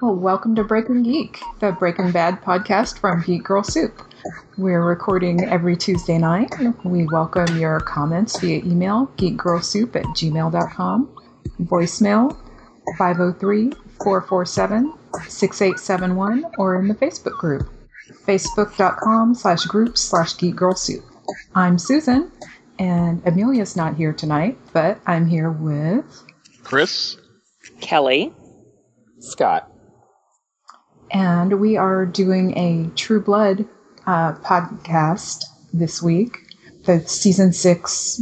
Well, welcome to Breaking Geek, the Breaking Bad podcast from Geek Girl Soup. We're recording every Tuesday night. We welcome your comments via email, geekgirlsoup at gmail.com, voicemail 503 447 6871, or in the Facebook group, facebook.com slash groups slash geekgirlsoup. I'm Susan, and Amelia's not here tonight, but I'm here with Chris, Kelly, Scott. And we are doing a True Blood uh, podcast this week, the season six,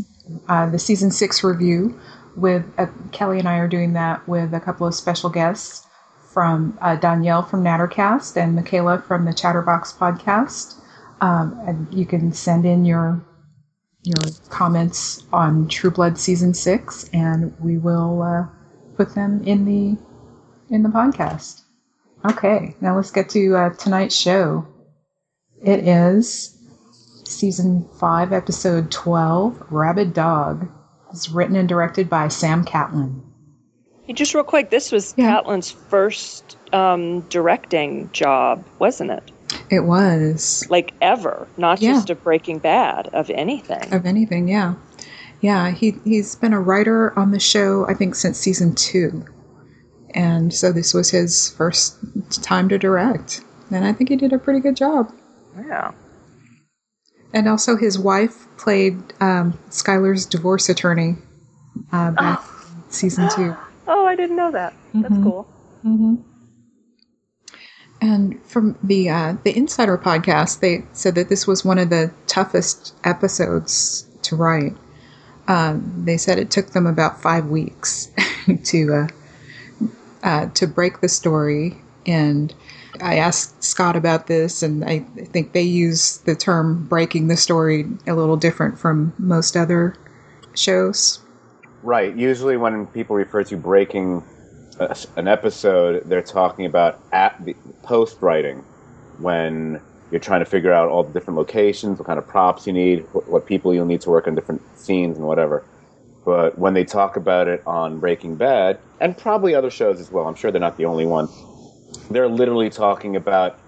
uh, the season six review. With uh, Kelly and I are doing that with a couple of special guests from uh, Danielle from Nattercast and Michaela from the Chatterbox podcast. Um, and you can send in your your comments on True Blood season six, and we will uh, put them in the in the podcast. Okay, now let's get to uh, tonight's show. It is season 5, episode 12, Rabid Dog. It's written and directed by Sam Catlin. Hey, just real quick, this was Yeah. Catlin's first um, directing job, wasn't it? It was. Like ever, not Yeah. just of Breaking Bad, of anything. Of anything, yeah. Yeah, he, he's been a writer on the show, I think, since season 2. And so this was his first time to direct. And I think he did a pretty good job. Yeah. And also, his wife played um, Skyler's divorce attorney uh, back in season two. Oh, I didn't know that. That's Mhm. cool. hmm And from the uh, the Insider podcast, they said that this was one of the toughest episodes to write. Um, they said it took them about five weeks to uh, uh, to break the story. And I asked Scott about this, and I think they use the term "breaking the story" a little different from most other shows. Right. Usually, when people refer to breaking a, an episode, they're talking about at the post writing, when you're trying to figure out all the different locations, what kind of props you need, what, what people you'll need to work on different scenes, and whatever. But when they talk about it on Breaking Bad, and probably other shows as well, I'm sure they're not the only one. They're literally talking about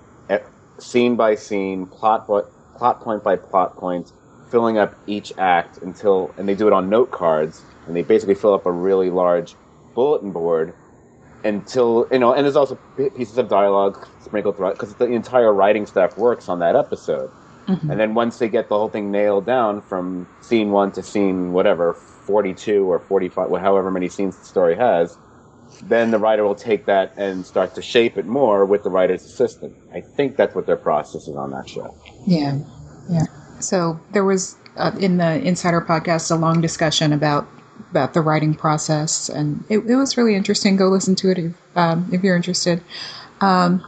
scene by scene, plot plot point by plot point, filling up each act until, and they do it on note cards, and they basically fill up a really large bulletin board until you know. And there's also pieces of dialogue sprinkled throughout because the entire writing staff works on that episode. Mhm. And then once they get the whole thing nailed down from scene one to scene whatever, 42 or 45, wh- however many scenes the story has, then the writer will take that and start to shape it more with the writer's assistant. I think that's what their process is on that show. Yeah, yeah. So there was uh, in the Insider podcast a long discussion about about the writing process, and it, it was really interesting. Go listen to it if, um, if you're interested. Um,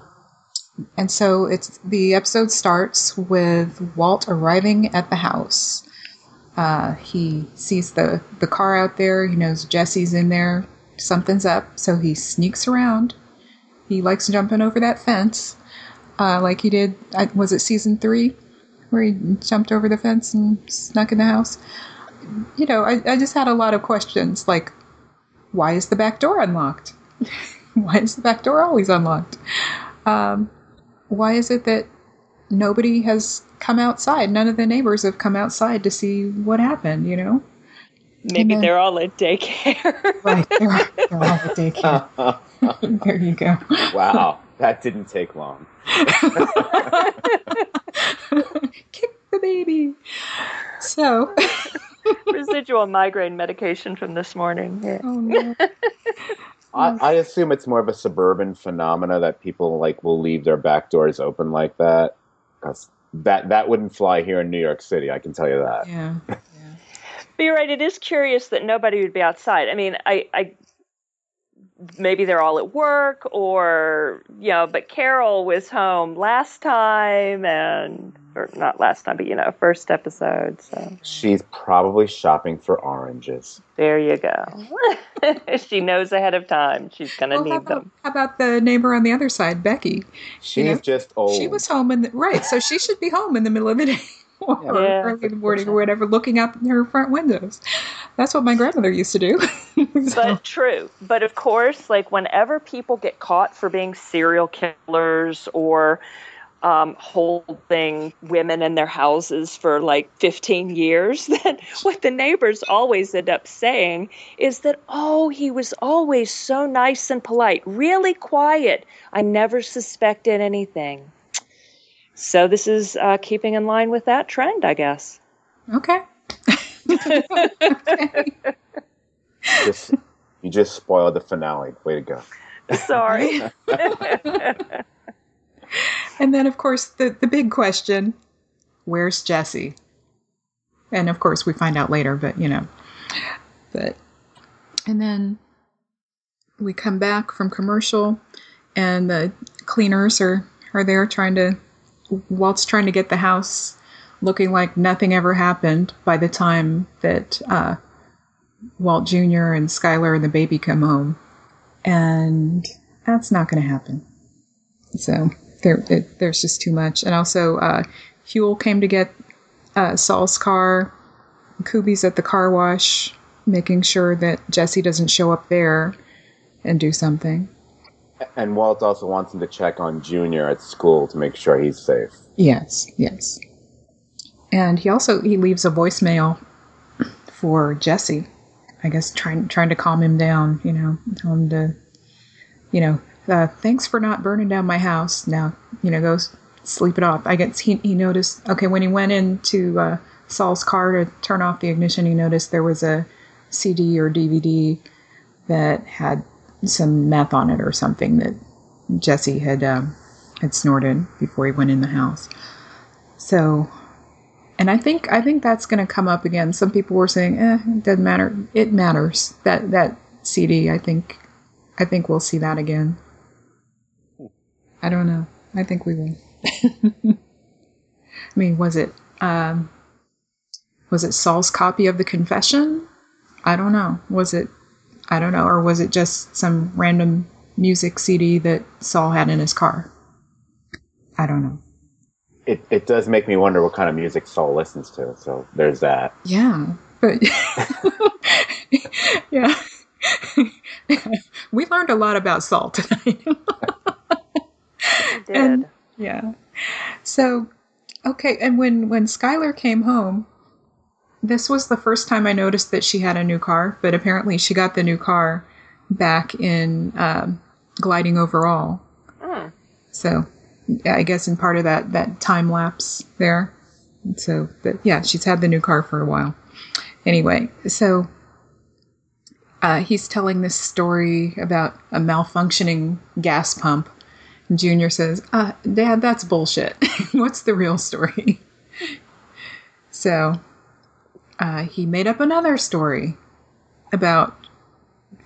and so it's the episode starts with Walt arriving at the house. Uh, he sees the the car out there. He knows Jesse's in there. Something's up, so he sneaks around. He likes jumping over that fence, uh, like he did. Was it season three? where he jumped over the fence and snuck in the house. You know, I, I just had a lot of questions like, why is the back door unlocked? why is the back door always unlocked? Um, why is it that nobody has come outside? None of the neighbors have come outside to see what happened, you know? Maybe then- they're all at daycare. Right. They're, they're all at daycare. there you go. wow, that didn't take long. Kick the baby. So, Residual migraine medication from this morning. Yeah. oh no. I, I assume it's more of a suburban phenomena that people like will leave their back doors open like that because that that wouldn't fly here in New York City. I can tell you that. Yeah. But you're right. It is curious that nobody would be outside. I mean, I, I maybe they're all at work, or you know. But Carol was home last time, and or not last time, but you know, first episode. So She's probably shopping for oranges. there you go. she knows ahead of time she's gonna Well, how need about, them. how about the neighbor on the other side, Becky? She's know, just old. She was home in the right, so she should be home in the middle of the day or Yeah. early in the morning or whatever, looking out her front windows. That's what my grandmother used to do. So- But true. But of course, like whenever people get caught for being serial killers or um, holding women in their houses for like 15 years, then what the neighbors always end up saying is that, oh, he was always so nice and polite, really quiet. I never suspected anything. So this is uh, keeping in line with that trend, I guess. okay. okay. Just you just spoiled the finale. Way to go. Sorry. And then, of course, the, the big question where's Jesse? And of course, we find out later, but you know. But, and then we come back from commercial, and the cleaners are, are there trying to, Walt's trying to get the house looking like nothing ever happened by the time that uh, Walt Jr. and Skyler and the baby come home. And that's not going to happen. So there, it, there's just too much. And also, uh, Huell came to get uh, Saul's car. Kuby's at the car wash, making sure that Jesse doesn't show up there and do something. And Walt also wants him to check on Junior at school to make sure he's safe. Yes, yes. And he also he leaves a voicemail for Jesse. I guess trying trying to calm him down. You know, tell him to, you know, uh, thanks for not burning down my house. Now, you know, go sleep it off. I guess he he noticed. Okay, when he went into uh, Saul's car to turn off the ignition, he noticed there was a CD or DVD that had some meth on it or something that Jesse had um, had snorted before he went in the house. So, and I think I think that's going to come up again. Some people were saying, "Eh, it doesn't matter." It matters. That that CD, I think, I think we'll see that again. I don't know. I think we will. I mean, was it um, was it Saul's copy of the confession? I don't know. Was it? I don't know, or was it just some random music CD that Saul had in his car? I don't know. It it does make me wonder what kind of music Saul listens to. So there's that. Yeah, but yeah, we learned a lot about Saul tonight. I did. And- yeah. So, okay, and when when Skyler came home, this was the first time I noticed that she had a new car. But apparently, she got the new car back in um, Gliding Over All. Hmm. So, I guess in part of that that time lapse there. So, but yeah, she's had the new car for a while. Anyway, so uh, he's telling this story about a malfunctioning gas pump. Junior says, uh, "Dad, that's bullshit. What's the real story?" so uh, he made up another story about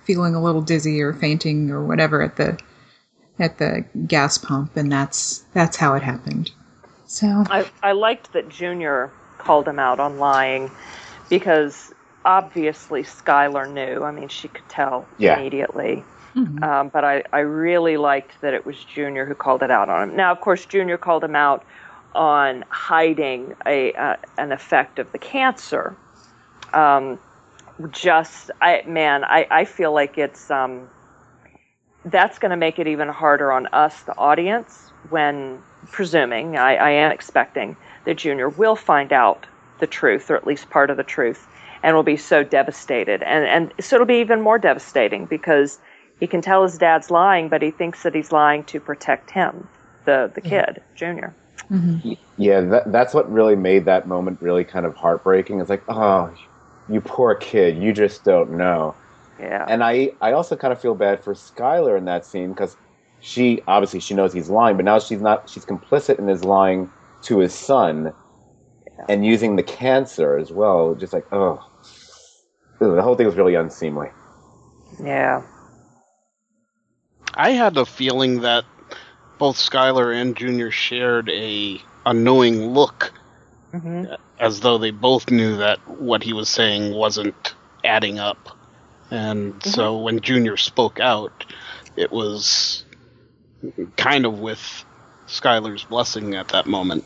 feeling a little dizzy or fainting or whatever at the at the gas pump, and that's that's how it happened. So I, I liked that Junior called him out on lying because obviously Skyler knew. I mean, she could tell Yeah. immediately. mhm. Um, but I, I really liked that it was Junior who called it out on him. Now, of course, Junior called him out on hiding a uh, an effect of the cancer. Um, just, I man, I, I feel like it's um, that's going to make it even harder on us, the audience, when presuming I, I am expecting that Junior will find out the truth, or at least part of the truth, and will be so devastated, and and so it'll be even more devastating because he can tell his dad's lying, but he thinks that he's lying to protect him, the the kid, Junior. Yeah, that, that's what really made that moment really kind of heartbreaking. It's like, oh, you poor kid, you just don't know. Yeah. And I, I also kind of feel bad for Skyler in that scene because she obviously she knows he's lying, but now she's not. She's complicit in his lying to his son, and using the cancer as well. Just like, oh, the whole thing was really unseemly. yeah. I had a feeling that both Skyler and Junior shared a unknowing look, hmm as though they both knew that what he was saying wasn't adding up. And mm-hmm. so when Junior spoke out, it was kind of with Skyler's blessing at that moment.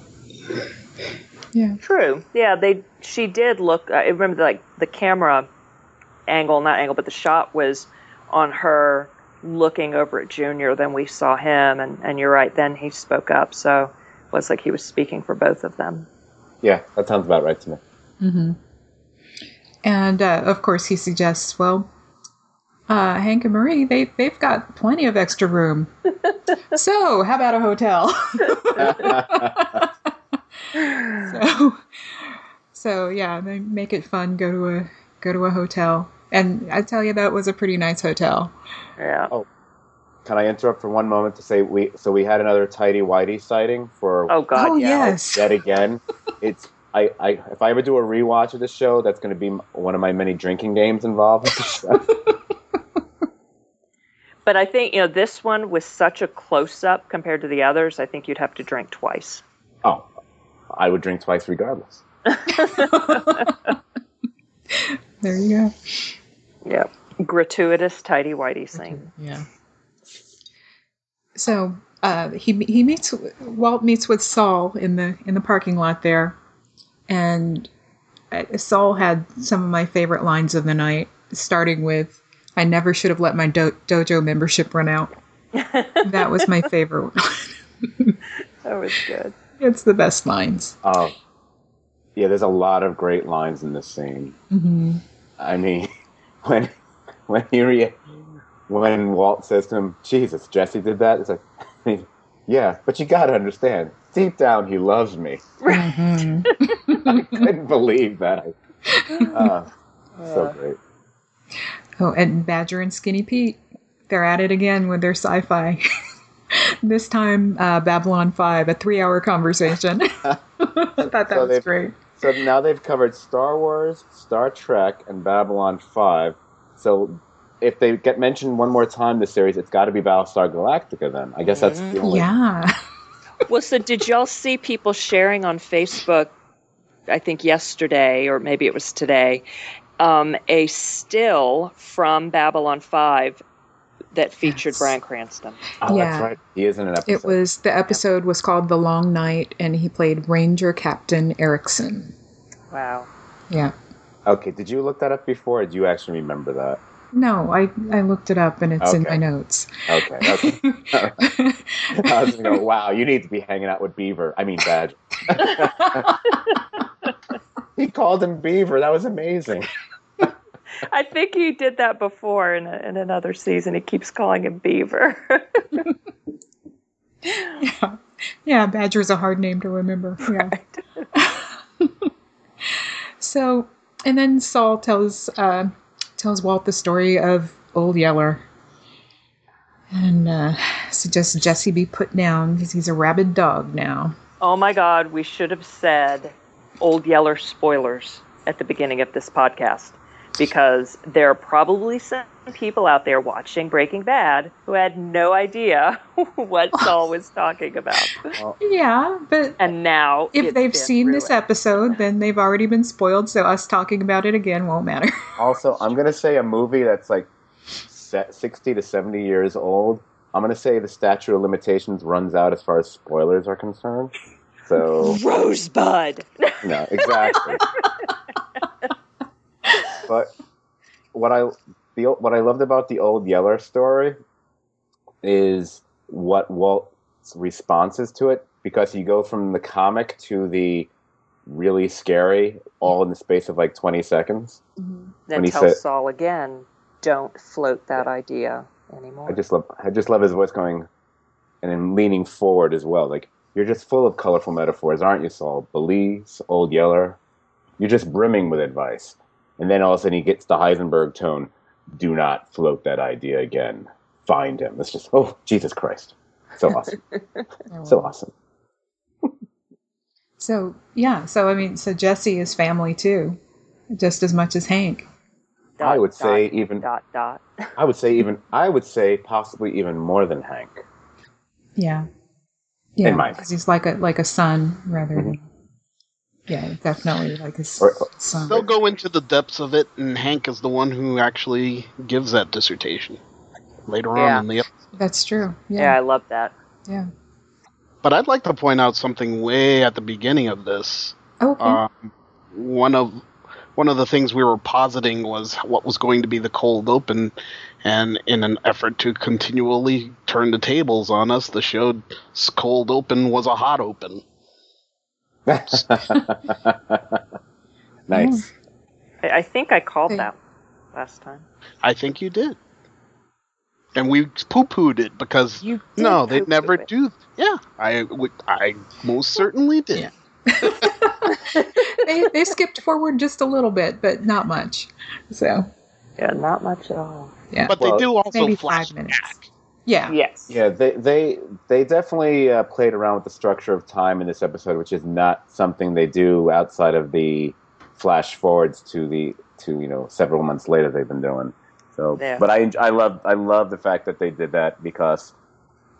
yeah, True. Yeah, they. She did look. Uh, I remember like the camera angle, not angle, but the shot was on her looking over at Junior. Then we saw him, and and you're right. Then he spoke up, so it was like he was speaking for both of them. Yeah, that sounds about right to me. hmm And uh, of course, he suggests, well, uh, Hank and Marie, they they've got plenty of extra room. so, how about a hotel? so, so yeah, they make it fun. Go to a go to a hotel, and I tell you, that was a pretty nice hotel. Yeah. Oh. Can I interrupt for one moment to say we so we had another tidy whitey sighting for Oh God. oh yeah. yes, yet again. it's I, I if I ever do a rewatch of the show, that's going to be one of my many drinking games involved with the show. But I think you know this one was such a close up compared to the others. I think you'd have to drink twice. oh, I would drink twice regardless. there you go. Yep. Gratuitous tidy whitey thing. Yeah. So uh, he he meets Walt meets with Saul in the in the parking lot there, and uh, Saul had some of my favorite lines of the night, starting with "I never should have let my do- dojo membership run out." that was my favorite. one. That was good. it's the best lines. Oh, yeah. There's a lot of great lines in this scene. hmm I mean, when when he re- when Walt says to him, "Jesus, Jesse did that," it's like, yeah, but you got to understand, deep down, he loves me. hmm I couldn't believe that. Uh, so great. Oh, and Badger and Skinny Pete, they're at it again with their sci-fi. this time, uh, Babylon Five, a three-hour conversation. I thought that So was great. So now they've covered Star Wars, Star Trek, and Babylon 5. So if they get mentioned one more time in the series, it's got to be Battlestar Galactica then. I guess that's the only. Yeah. Well, so did y'all see people sharing on Facebook? I think yesterday, or maybe it was today, um, a still from Babylon Five that featured Yes. Bryan Cranston. Oh, Yeah. that's right. He is in an episode. It was the episode was called The Long Night, and he played Ranger Captain Erickson. Wow. Yeah. Okay, did you look that up before, or do you actually remember that? No, I I looked it up, and it's in my notes. Okay, okay. I was going to go, wow, you need to be hanging out with Beaver. I mean, Badger. he called him Beaver. That was amazing. I think he did that before in, a, in another season. He keeps calling him Beaver. yeah. yeah, Badger's a hard name to remember. Yeah. so, and then Saul tells uh, tells Walt the story of Old Yeller, and uh, suggests Jesse be put down because he's a rabid dog now. oh my God, we should have said Old Yeller spoilers at the beginning of this podcast because there are probably some people out there watching Breaking Bad who had no idea what Saul was talking about. Yeah, but And now, if they've been seen this episode, then they've already been spoiled. So us talking about it again won't matter. Also, I'm going to say a movie that's like 60 to 70 years old. I'm going to say the statute of limitations runs out as far as spoilers are concerned. So, Rosebud. no, exactly. But what I the what I loved about the old Yeller story is what Walt's responses to it because you go from the comic to the really scary all in the space of like 20 seconds. Mm-hmm. Then When he tell said- Saul again, don't float that idea anymore. I just love I just love his voice going and then leaning forward as well. Like you're just full of colorful metaphors, aren't you, Saul? Belize, Old Yeller. You're just brimming with advice. And then all of a sudden he gets the Heisenberg tone. Do not float that idea again. Find him. It's just oh Jesus Christ. So awesome. Oh, so awesome. So yeah, so I mean, so Jesse is family too, just as much as Hank. I would Dot, say even dot dot. I would say even I would say possibly even more than Hank. Yeah, yeah, In because he's like a like a son rather mm-hmm. than. Yeah, definitely like his Or- son. They'll go into the depths of it, and Hank is the one who actually gives that dissertation later Yeah. on in the. ep- That's true. Yeah, Yeah, I love that. yeah. But I'd like to point out something way at the beginning of this. Okay. Um, one of one of the things we were positing was what was going to be the cold open, and in an effort to continually turn the tables on us, the show's cold open was a hot open. nice. I, I think I called Hey. that last time. I think you did. And we poo-pooed it because You did no, they never it. do. Yeah, I would. I most certainly did. Yeah. they they skipped forward just a little bit, but not much. So Yeah, not much at all. yeah, But Well, they do also flash back. Yeah, Yes. Yeah, they they they definitely uh, played around with the structure of time in this episode, which is not something they do outside of the flash forwards to the to you know several months later they've been doing. So, Yeah. but I I love I love the fact that they did that because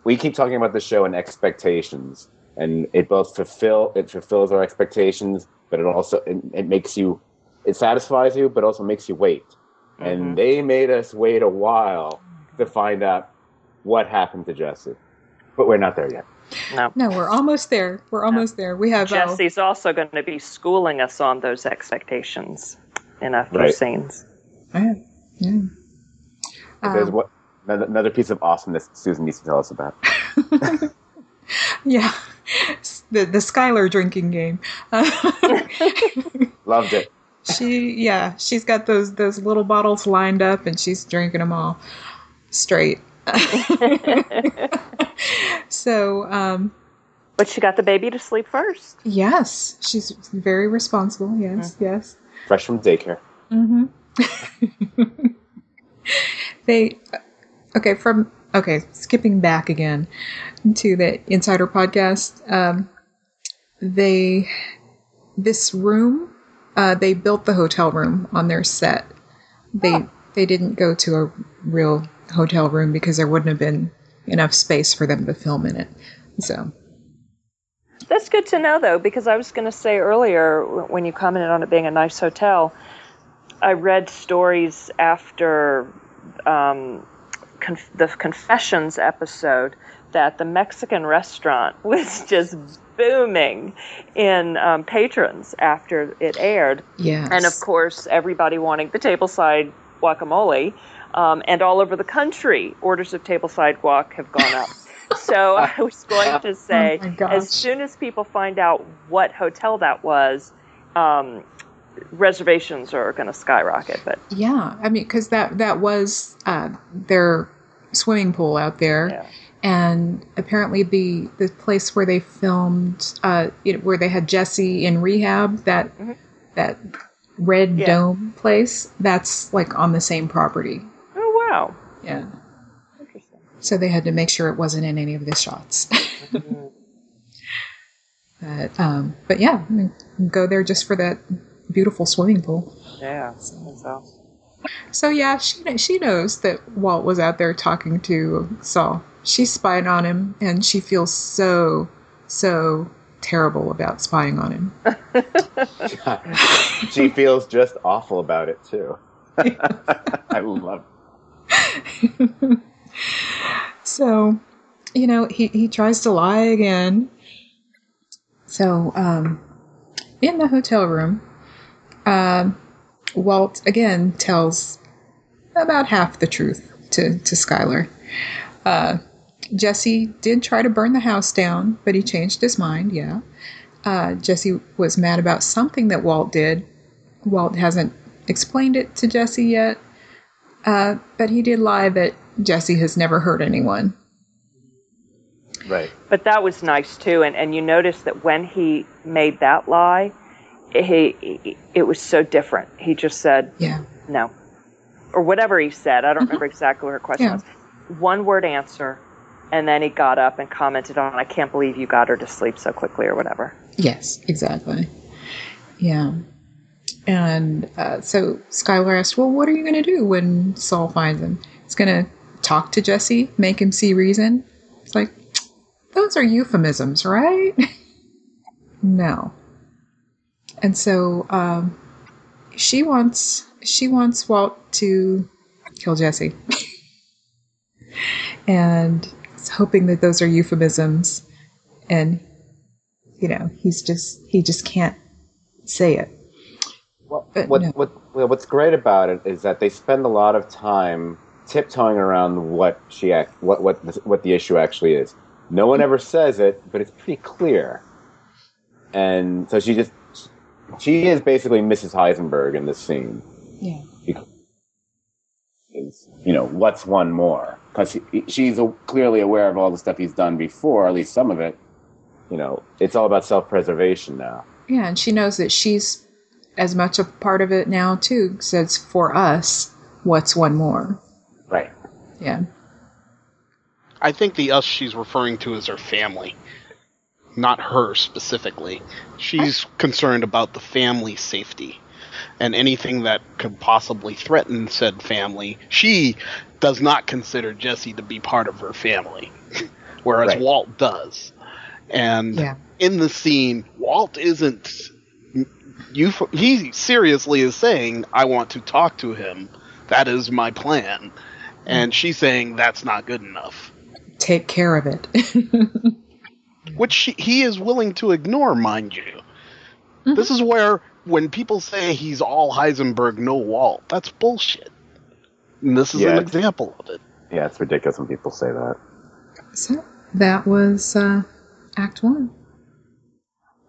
we keep talking about the show and expectations, and it both fulfill it fulfills our expectations, but it also it, it makes you it satisfies you, but also makes you wait. Mhm. And they made us wait a while to find out what happened to Jesse, but we're not there yet. No. No, we're almost there. We're almost there. We have uh, Jesse's also going to be schooling us on those expectations in a few Right. scenes. yeah. yeah. But There's Um, what another, another piece of awesomeness Susan needs to tell us about. yeah, the the Skyler drinking game. Loved it. she yeah, she's got those those little bottles lined up, and she's drinking them all straight. so um, But she got the baby to sleep first. yes, she's very responsible. Yes, yes. Fresh from daycare. hmm they okay from okay skipping back again to the insider podcast um they this room uh they built the hotel room on their set they they didn't go to a real hotel room because there wouldn't have been enough space for them to film in it so That's good to know, though, because I was going to say earlier when you commented on it being a nice hotel, I read stories after um, conf- the Confessions episode that the Mexican restaurant was just booming in um, patrons after it aired. yeah And of course, everybody wanting the tableside guacamole. Um, and all over the country, orders of tableside guac have gone up. so I was going to say, Oh as soon as people find out what hotel that was, um, reservations are going to skyrocket. But yeah i mean because that that was uh their swimming pool out there yeah, and apparently the the place where they filmed uh it, where they had Jesse in rehab that Mhm. that red Yeah. dome place that's like on the same property oh wow, yeah interesting. so they had to make sure it wasn't in any of the shots but um but yeah I mean, go there just for that beautiful swimming pool yeah, that's awesome. so yeah she she knows that Walt was out there talking to Saul she spied on him and she feels so so terrible about spying on him she feels just awful about it too. I love. So, you know, he, he tries to lie again. So, um, in the hotel room, um, Walt again tells about half the truth to, to Skyler. Uh, Jesse did try to burn the house down, but he changed his mind, yeah. Uh, Jesse was mad about something that Walt did. Walt hasn't explained it to Jesse yet, uh, but he did lie that Jesse has never hurt anyone. Right. But that was nice too, and and you notice that when he made that lie, he, he it was so different. He just said Yeah. no, or whatever he said. I don't remember exactly what her question Yeah. was. One word answer, and then he got up and commented on, "I can't believe you got her to sleep so quickly," or whatever. Yes, exactly. Yeah. And uh, so Skyler asked, Well, what are you going to do when Saul finds him? He's going to talk to Jesse, make him see reason. It's like, those are euphemisms, right? no. And so um, she wants she wants Walt to kill Jesse, and is hoping that those are euphemisms, and you know he's just he just can't say it. What no. what well, what's great about it is that they spend a lot of time tiptoeing around what she act what what the, what the issue actually is. No one ever says it, but it's pretty clear. And so she just she is basically Mrs. Heisenberg in this scene. Yeah. Is you know what's one more because she, she's clearly aware of all the stuff he's done before, at least some of it. You know, it's all about self preservation now. Yeah, and she knows that she's as much a part of it now too. Says for us, what's one more? Right. Yeah. I think the us she's referring to is her family, not her specifically. She's concerned about the family safety and anything that could possibly threaten said family. She does not consider Jesse to be part of her family, whereas Right. Walt does. And Yeah. in the scene, Walt isn't. You, he seriously is saying, "I want to talk to him. That is my plan," and she's saying that's not good enough. Take care of it. which she, he is willing to ignore, mind you. This is where, when people say he's all Heisenberg, no Walt, that's bullshit. And this is Yeah, an example of it. Yeah, it's ridiculous when people say that. so that was uh, Act One.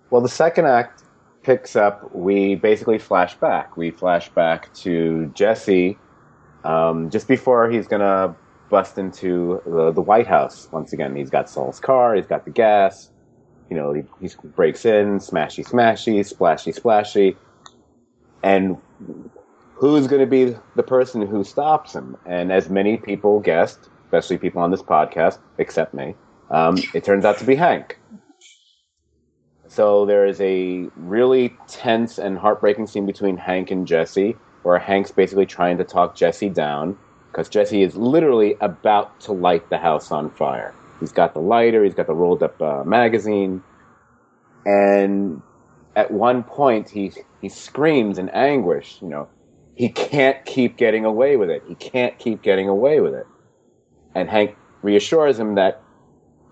Well, the second act picks up. We basically flash back. We flash back to Jesse um, just before he's gonna bust into the, the White House once again. He's got Saul's car. He's got the gas. You know, he, he breaks in, smashy, smashy, splashy, splashy, and who's going to be the person who stops him? And as many people guessed, especially people on this podcast, except me, um, it turns out to be Hank. So there is a really tense and heartbreaking scene between Hank and Jesse, where Hank's basically trying to talk Jesse down because Jesse is literally about to light the house on fire. He's got the lighter, he's got the rolled up uh, magazine, and at one point he he screams in anguish. You know, he can't keep getting away with it. He can't keep getting away with it. And Hank reassures him that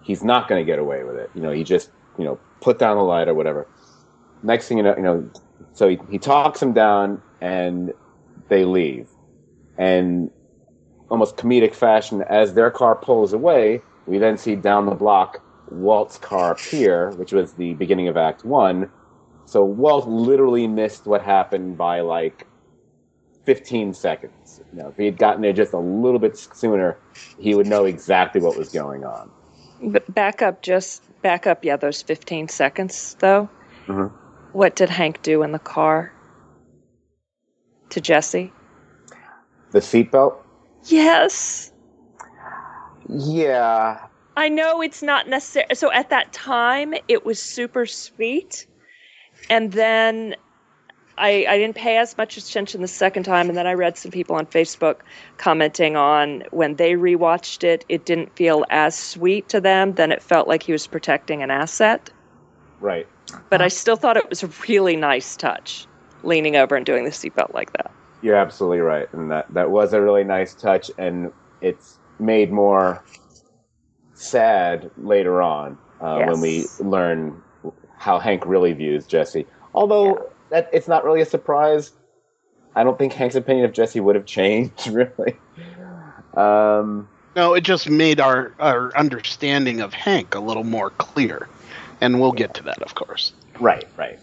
he's not going to get away with it. You know, he just you know put down the light or whatever. Next thing you know, you know, so he, he talks him down and they leave. And almost comedic fashion, as their car pulls away, we then see down the block Walt's car appear, which was the beginning of Act One. So Walt literally missed what happened by like 15 seconds. You know, if he had gotten there just a little bit sooner, he would know exactly what was going on. But back up, just back up. Yeah, those fifteen seconds though. Mhm. What did Hank do in the car to Jesse? The seatbelt? Yes, Yeah. I know it's not necessary. So at that time, it was super sweet, and then I I didn't pay as much attention the second time, and then I read some people on Facebook commenting on when they rewatched it, it didn't feel as sweet to them. Then it felt like he was protecting an asset. Right. But I still thought it was a really nice touch, leaning over and doing the seatbelt like that. You're absolutely right, and that that was a really nice touch, and it's made more sad later on uh, when we learn how Hank really views Jesse. Although that it's not really a surprise. I don't think Hank's opinion of Jesse would have changed really. Um, No, it just made our, our understanding of Hank a little more clear. And we'll get to that, of course. right, right.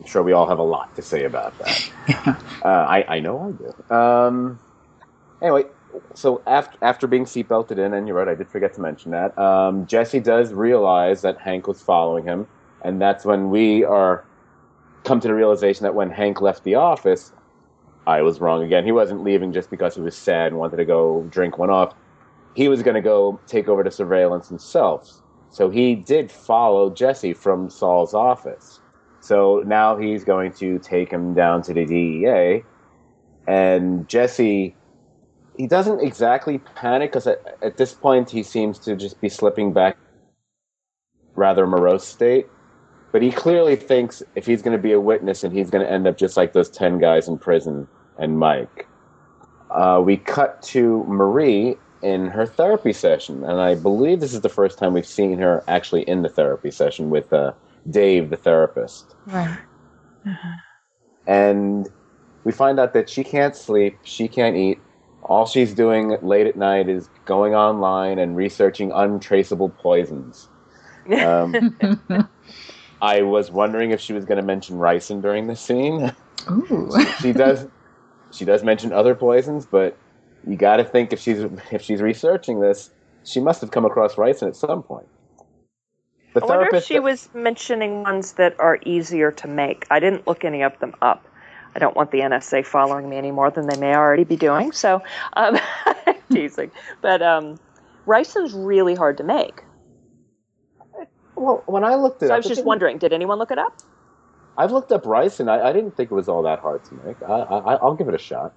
I'm sure we all have a lot to say about that. uh, I, I know I do. Um, anyway, so after after being seatbelted in, and you're right, I did forget to mention that. Um, Jesse does realize that Hank was following him, and that's when we are come to the realization that when Hank left the office, I was wrong again. He wasn't leaving just because he was sad and wanted to go drink one off. He was going to go take over the surveillance himself. So he did follow Jesse from Saul's office. So now he's going to take him down to the DEA, and Jesse he doesn't exactly panic because at, at this point he seems to just be slipping back rather morose state but he clearly thinks if he's going to be a witness and he's going to end up just like those 10 guys in prison and mike uh, we cut to marie in her therapy session and i believe this is the first time we've seen her actually in the therapy session with uh, dave the therapist Right. and we find out that she can't sleep, she can't eat. All she's doing late at night is going online and researching untraceable poisons. Um, I was wondering if she was going to mention ricin during the scene. Ooh. she does. She does mention other poisons, but you got to think if she's if she's researching this, she must have come across ricin at some point. The I wonder if therapist. she was mentioning ones that are easier to make. I didn't look any of them up. I don't want the NSA following me any more than they may already be doing. So, um, teasing. But um, ricin's really hard to make. Well, when I looked it So I was just didn't- wondering, did anyone look it up? I've looked up ricin. I, I didn't think it was all that hard to make. I, I, I'll give it a shot.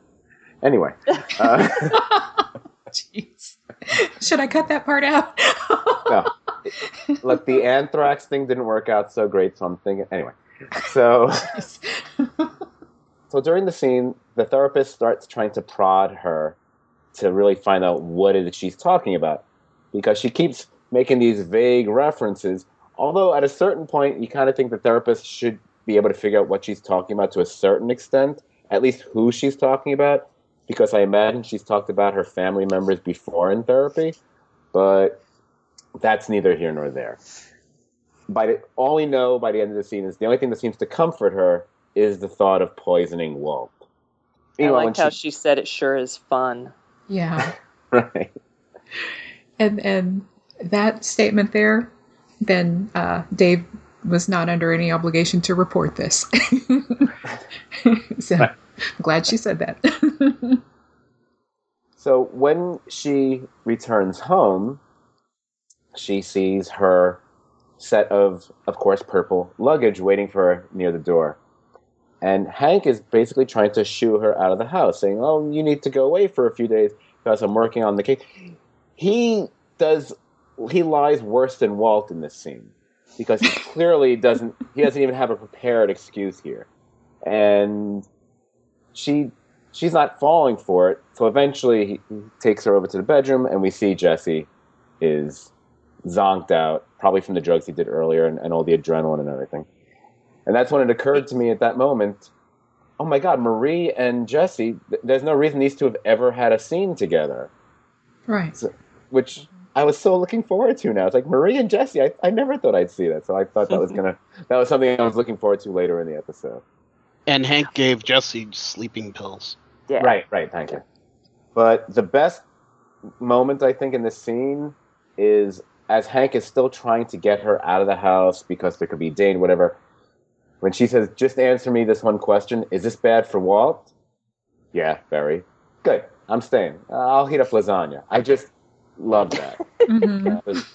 Anyway, uh, Jeez. Should I cut that part out? no. Look, the anthrax thing didn't work out so great, so I'm thinking. Anyway, so so during the scene, the therapist starts trying to prod her to really find out what it is she's talking about because she keeps making these vague references. Although at a certain point, you kind of think the therapist should be able to figure out what she's talking about to a certain extent, at least who she's talking about, because I imagine she's talked about her family members before in therapy, but that's neither here nor there. By the, all we know by the end of the scene is the only thing that seems to comfort her is the thought of poisoning Walt. I Meanwhile, liked when how she said it sure is fun. yeah. right. And and that statement there, then uh, Dave was not under any obligation to report this. so I'm glad she said that. So when she returns home, she sees her set of, of course, purple luggage waiting for her near the door. And Hank is basically trying to shoo her out of the house, saying, Oh, you need to go away for a few days because I'm working on the case. He does, he lies worse than Walt in this scene because he clearly doesn't, he doesn't even have a prepared excuse here. And she she's not falling for it. So eventually he he takes her over to the bedroom, and we see Jesse is zonked out, probably from the drugs he did earlier and, and all the adrenaline and everything. And that's when it occurred to me at that moment oh my God, Marie and Jesse, th- there's no reason these two have ever had a scene together, right. which I was so looking forward to now. It's like Marie and Jesse, I, I never thought I'd see that. So I thought that was going to, that was something I was looking forward to later in the episode. And Hank gave Jesse sleeping pills. Yeah. Right, right. Thank you. But the best moment I think in this scene is as Hank is still trying to get her out of the house because there could be Dane, whatever. When she says, "Just answer me this one question: Is this bad for Walt?" Yeah, very good. I'm staying. Uh, I'll heat up lasagna. I just love that. Mhm. That was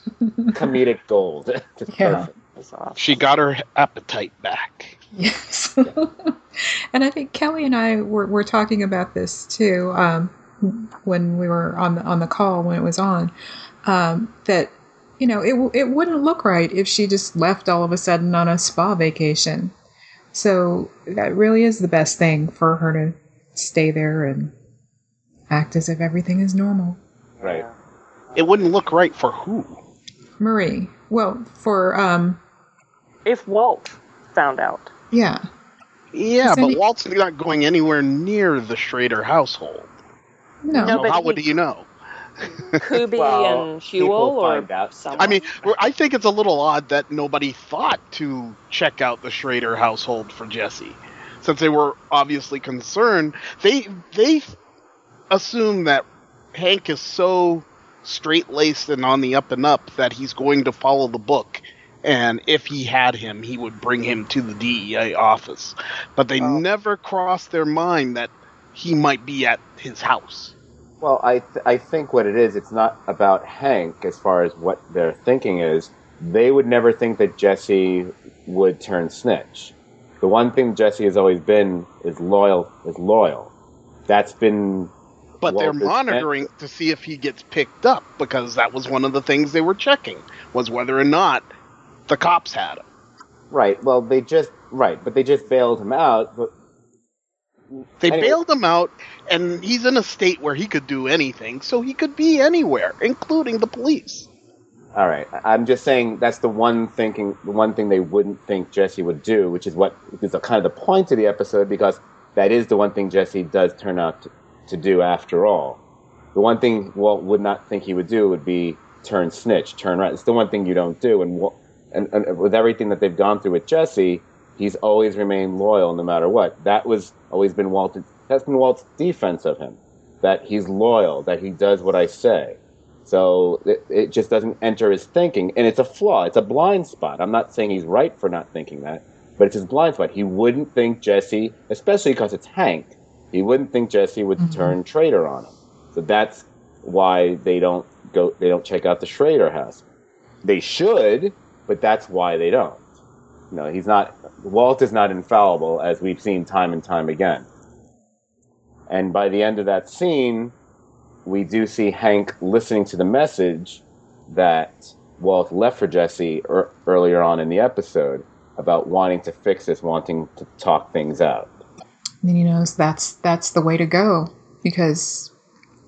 comedic gold. Yeah. awesome. She got her appetite back. Yes. and I think Kelly and I were, were talking about this too um, when we were on the on the call when it was on. Um, that you know it it wouldn't look right if she just left all of a sudden on a spa vacation. So that really is the best thing for her to stay there and act as if everything is normal. Right. It wouldn't look right for who? Marie, well, for um, If Walt found out. yeah, Yeah, Is but any- Walt's not going anywhere near the Schrader household. no, No, So but how he- would he know? Kuby Well, and people Huell or find out. someone. I mean, I think it's a little odd that nobody thought to check out the Schrader household for Jesse, since they were obviously concerned. They they assume that Hank is so straight laced and on the up and up that he's going to follow the book, and if he had him, he would bring him to the DEA office. But they Oh. never crossed their mind that he might be at his house. Well, I th- I think what it is, it's not about Hank as far as what their thinking is. They would never think that Jesse would turn snitch. The one thing Jesse has always been is loyal. Is loyal. That's been But they're monitoring to see if he gets picked up because that was one of the things they were checking was whether or not the cops had him. right. Well, they just right, but they just bailed him out. But They Anyway. bailed him out, and he's in a state where he could do anything, so he could be anywhere, including the police. All right, I'm just saying that's the one thinking, the one thing they wouldn't think Jesse would do, which is what is kind of the point of the episode because that is the one thing Jesse does turn out to, to do after all. The one thing Walt would not think he would do would be turn snitch, turn right. It's the one thing you don't do, and and, and with everything that they've gone through with Jesse, he's always remained loyal no matter what. That was always been Walt's. That's been Walt's defense of him, that he's loyal, that he does what I say. So it, it just doesn't enter his thinking, and it's a flaw. It's a blind spot. I'm not saying he's right for not thinking that, but it's his blind spot. He wouldn't think Jesse, especially because it's Hank. He wouldn't think Jesse would Mhm. turn traitor on him. So that's why they don't go. They don't check out the Schrader house. They should, but that's why they don't. You know, he's not. Walt is not infallible, as we've seen time and time again. And by the end of that scene, we do see Hank listening to the message that Walt left for Jesse er- earlier on in the episode about wanting to fix this, wanting to talk things out. And he knows that's that's the way to go because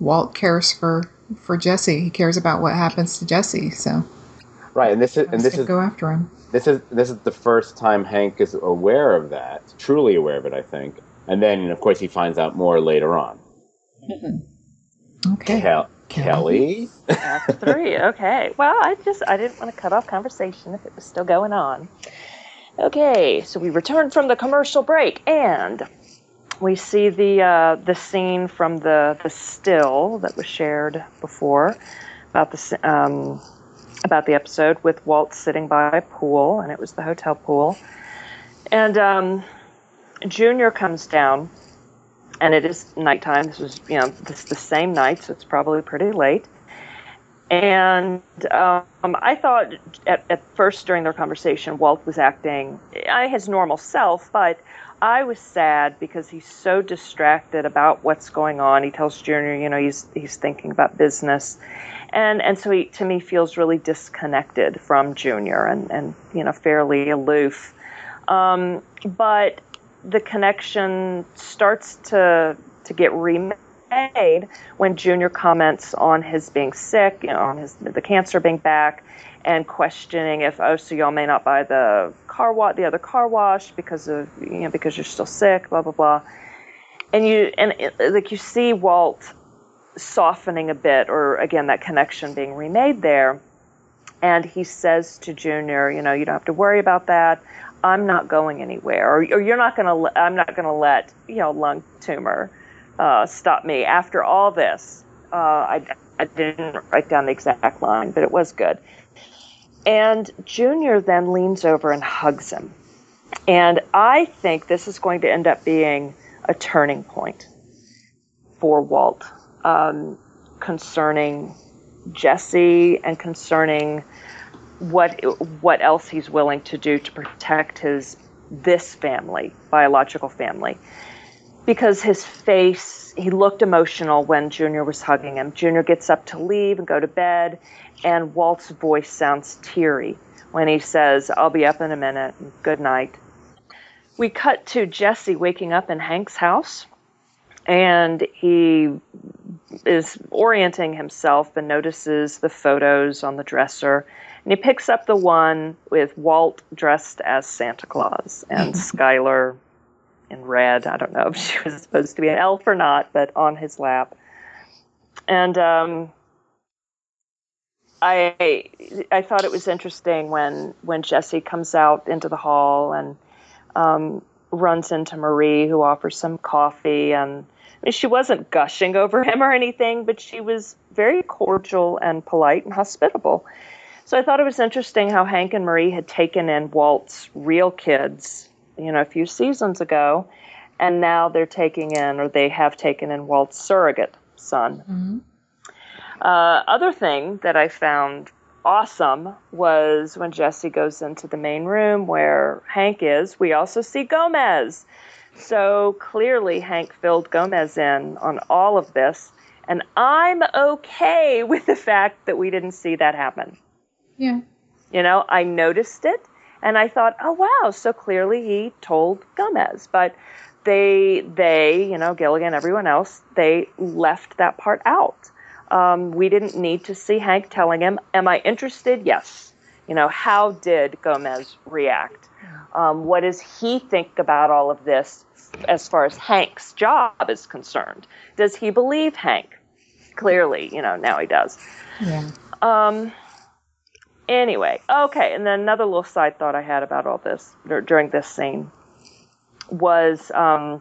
Walt cares for for Jesse. He cares about what happens to Jesse, so Right, and this is and this is go after him. this is this is the first time Hank is aware of that, truly aware of it, I think. And then, of course, he finds out more later on. Mm-hmm. Okay. Kel- Kelly? Kelly, Act three. Okay. Well, I just I didn't want to cut off conversation if it was still going on. Okay, so we return from the commercial break and we see the uh, the scene from the the still that was shared before about the um, about the episode with Walt sitting by a pool and it was the hotel pool and um, Junior comes down and it is nighttime. This was, you know, this the same night, so it's probably pretty late. And um, I thought at, at first during their conversation, Walt was acting his normal self, but I was sad because he's so distracted about what's going on. He tells Junior, you know, he's he's thinking about business, and and so he to me feels really disconnected from Junior and and you know fairly aloof. Um, but the connection starts to to get remade when Junior comments on his being sick, you know, on his the cancer being back, and questioning if oh, so y'all may not buy the car wash, the other car wash because of you know because you're still sick, blah blah blah, and you and it, like you see Walt softening a bit, or again that connection being remade there, and he says to Junior, you know, you don't have to worry about that. I'm not going anywhere, or, or you're not going to. I'm not going to let you know lung tumor uh, stop me. After all this, uh, I, I didn't write down the exact line, but it was good. And Junior then leans over and hugs him, and I think this is going to end up being a turning point for Walt um, concerning Jesse and concerning what what else he's willing to do to protect his this family, biological family. Because his face, he looked emotional when Junior was hugging him. Junior gets up to leave and go to bed, and Walt's voice sounds teary when he says, I'll be up in a minute. Good night. We cut to Jesse waking up in Hank's house, and he is orienting himself and notices the photos on the dresser. And he picks up the one with Walt dressed as Santa Claus and Skyler in red. I don't know if she was supposed to be an elf or not, but on his lap. And um, I I thought it was interesting when when Jesse comes out into the hall and um, runs into Marie, who offers some coffee, and I mean, she wasn't gushing over him or anything, but she was very cordial and polite and hospitable. So I thought it was interesting how Hank and Marie had taken in Walt's real kids, you know, a few seasons ago, and now they're taking in, or they have taken in Walt's surrogate son. Mhm. Uh, other thing that I found awesome was when Jesse goes into the main room where Hank is, we also see Gomez. So clearly, Hank filled Gomez in on all of this. And I'm okay with the fact that we didn't see that happen. Yeah. You know, I noticed it and I thought, oh, wow, so clearly he told Gomez. But they, they, you know, Gilligan, everyone else, they left that part out. Um, we didn't need to see Hank telling him. Am I interested? Yes. You know, how did Gomez react? Um, what does he think about all of this as far as Hank's job is concerned? Does he believe Hank? Clearly, you know, now he does. Yeah. Um, anyway, okay, and then another little side thought I had about all this dur- during this scene was um,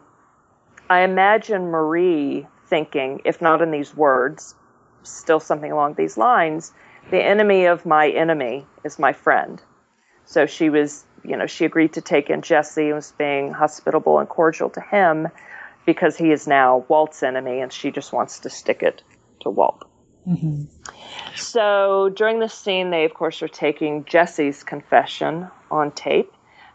I imagine Marie thinking, if not in these words, still something along these lines, the enemy of my enemy is my friend. So she was, you know, she agreed to take in Jesse and was being hospitable and cordial to him because he is now Walt's enemy and she just wants to stick it to Walt. hmm So during this scene, they of course are taking Jesse's confession on tape.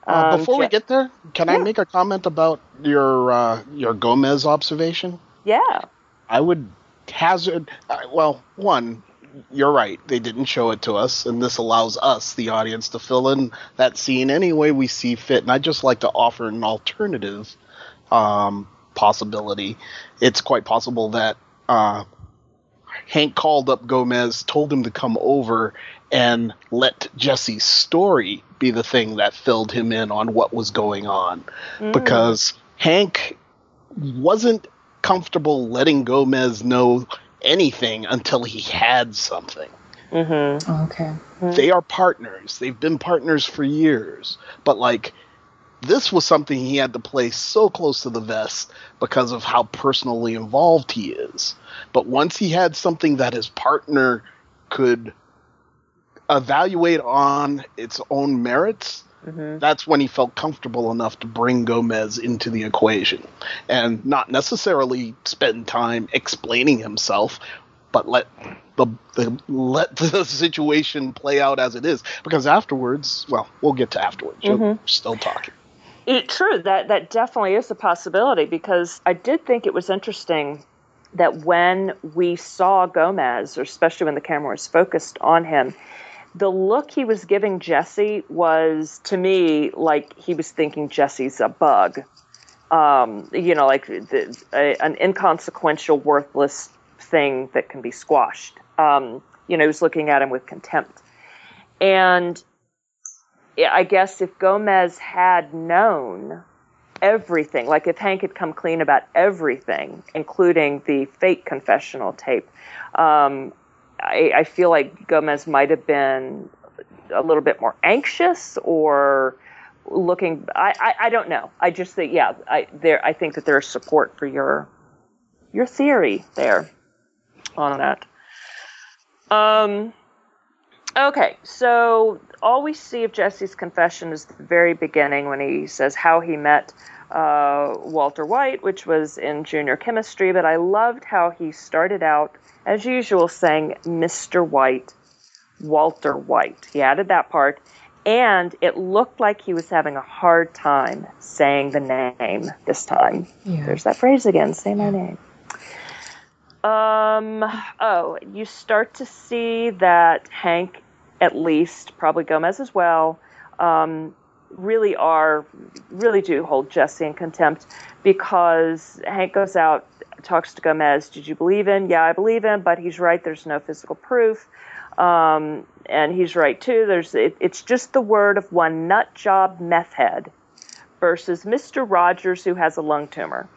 Uh, Um, before we get there, can I make a comment about your uh, your Gomez observation? yeah, I would hazard. Uh, well, one, you're right. They didn't show it to us, and this allows us, the audience, to fill in that scene any way we see fit. And I'd just like to offer an alternative um, possibility. It's quite possible that uh, Hank called up Gomez, told him to come over, and let Jesse's story be the thing that filled him in on what was going on Mm. because Hank wasn't comfortable letting Gomez know anything until he had something. Mm-hmm. Okay. They are partners. They've been partners for years. But like this was something he had to play so close to the vest because of how personally involved he is. But once he had something that his partner could evaluate on its own merits, Mm-hmm. that's when he felt comfortable enough to bring Gomez into the equation and not necessarily spend time explaining himself, but let the, the let the situation play out as it is. Because afterwards, well, we'll get to afterwards. We're Mhm. still talking. It, true. That that definitely is a possibility because I did think it was interesting that when we saw Gomez, or especially when the camera was focused on him, the look he was giving Jesse was to me like he was thinking Jesse's a bug. Um, you know, like the, a, an inconsequential, worthless thing that can be squashed. Um, you know, he was looking at him with contempt. And I guess if Gomez had known everything, like if Hank had come clean about everything, including the fake confessional tape, um, I, I feel like Gomez might have been a little bit more anxious or looking. I, I, I don't know. I just think, yeah, I there. I think that there's support for your your theory there on that. Um. Okay, so all we see of Jesse's confession is the very beginning when he says how he met uh, Walter White, which was in junior chemistry. But I loved how he started out, as usual, saying Mr. White, Walter White. He added that part, and it looked like he was having a hard time saying the name this time. Yeah. There's that phrase again say my name. Um, oh, you start to see that Hank, at least, probably Gomez as well, um, really are, really do hold Jesse in contempt because Hank goes out, talks to Gomez. Did you believe him? Yeah, I believe him, but he's right. There's no physical proof. Um, and he's right too. There's it, it's just the word of one nut job meth head versus Mr. Rogers who has a lung tumor.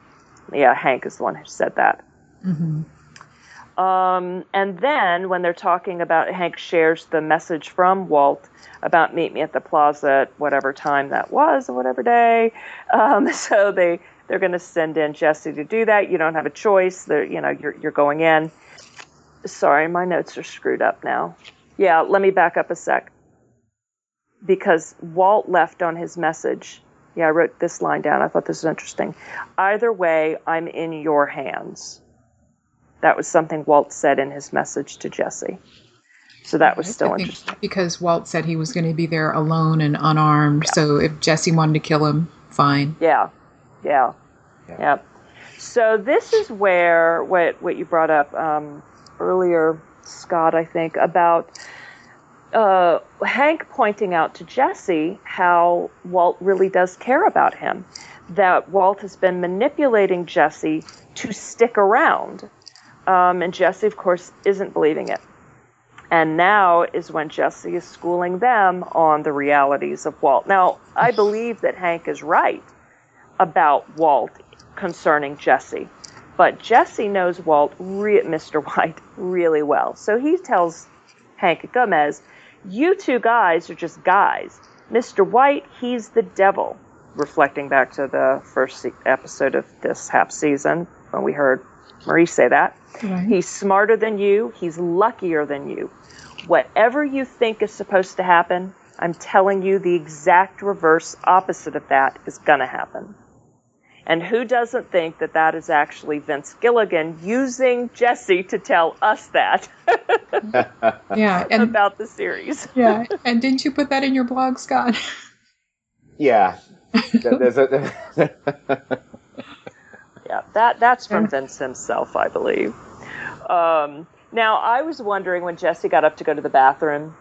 Yeah, Hank is the one who said that. hmm Um, and then when they're talking about Hank shares the message from Walt about meet me at the plaza at whatever time that was, or whatever day. Um, so they they're going to send in Jesse to do that. You don't have a choice. They're, you know you're you're going in. Sorry, my notes are screwed up now. Yeah, let me back up a sec. Because Walt left on his message. Yeah, I wrote this line down. I thought this was interesting. Either way, I'm in your hands. That was something Walt said in his message to Jesse. So that was still I think interesting. because Walt said he was going to be there alone and unarmed. So if Jesse wanted to kill him, fine. Yeah, yeah, Yeah. yeah. So this is where what what you brought up um, earlier, Scott, I think about uh, Hank pointing out to Jesse how Walt really does care about him. That Walt has been manipulating Jesse to stick around. Um, and Jesse, of course, isn't believing it. And now is when Jesse is schooling them on the realities of Walt. Now, I believe that Hank is right about Walt concerning Jesse. But Jesse knows Walt, re- Mr. White, really well. So he tells Hank Gomez, You two guys are just guys. Mr. White, he's the devil. Reflecting back to the first episode of this half season when we heard Marie say that. Right. He's smarter than you, he's luckier than you. Whatever you think is supposed to happen, I'm telling you the exact reverse opposite of that is going to happen. And who doesn't think that that is actually Vince Gilligan using Jesse to tell us that Yeah, and about the series? yeah, and didn't you put that in your blog, Scott? yeah. There- There's a, Yeah, that that's from Vince himself, I believe. Um, now, I was wondering when Jesse got up to go to the bathroom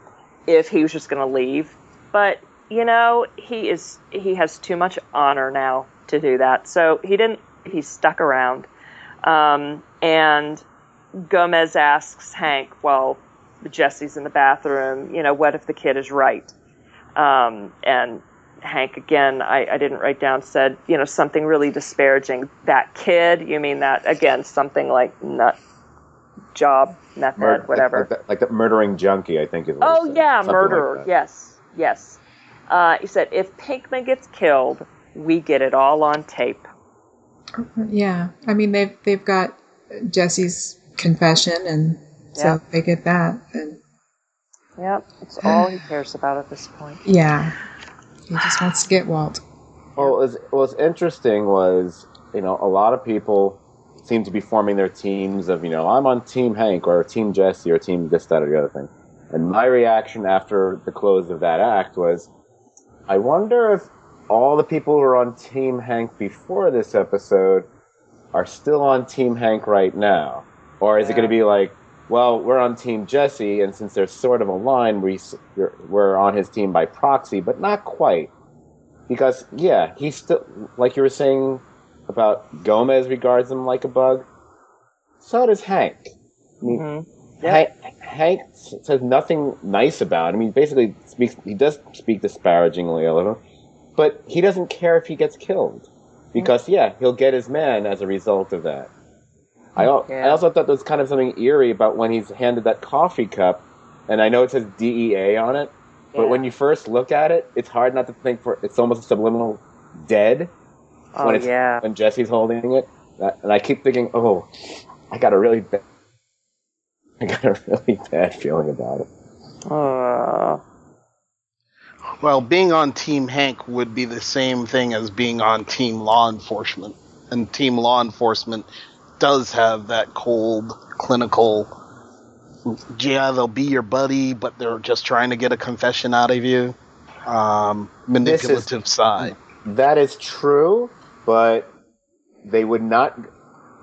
if he was just going to leave, but you know, he is he has too much honor now to do that, so he didn't. He stuck around, um, and Gomez asks Hank, "Well, Jesse's in the bathroom. You know, what if the kid is right?" Um, and Hank again, I, I didn't write down, said, you know, something really disparaging. That kid, you mean that, again, something like nut job, method, mur- whatever. Like, the, like the murdering junkie, I think is. What oh, yeah, Something like murderer. that. yes, yes. Uh, he said, if Pinkman gets killed, we get it all on tape. yeah, I mean they've they've got Jesse's confession, and so Yeah. they get that, and Yep, it's all he cares about at this point. yeah, he just wants to get Walt. Well, what was, what was interesting was, you know, a lot of people seem to be forming their teams of, you know, I'm on Team Hank or Team Jesse or Team this, that, or the other thing. And my reaction after the close of that act was, I wonder if all the people who were on Team Hank before this episode are still on Team Hank right now. Or is it going to be like, well, we're on Team Jesse, and since there's sort of a line, we, we're- on his team by proxy, but not quite because yeah, he's still like you were saying about Gomez regards him like a bug. So does Hank. I mean, Mhm. Hank, Hank says nothing nice about him. He basically speaks. He does speak disparagingly a little, but he doesn't care if he gets killed because yeah, he'll get his man as a result of that. I, al- I also thought there was kind of something eerie about when he's handed that coffee cup, and I know it says DEA on it, but when you first look at it, it's hard not to think for it's almost a subliminal dead Oh, when it's yeah. when Jesse's holding it, That- and I keep thinking, oh, I got a really bad, I got a really bad feeling about it. Uh, Well, being on Team Hank would be the same thing as being on Team Law Enforcement. And Team Law Enforcement does have that cold, clinical, yeah, they'll be your buddy, but they're just trying to get a confession out of you, um, manipulative side. That is true, but they would not.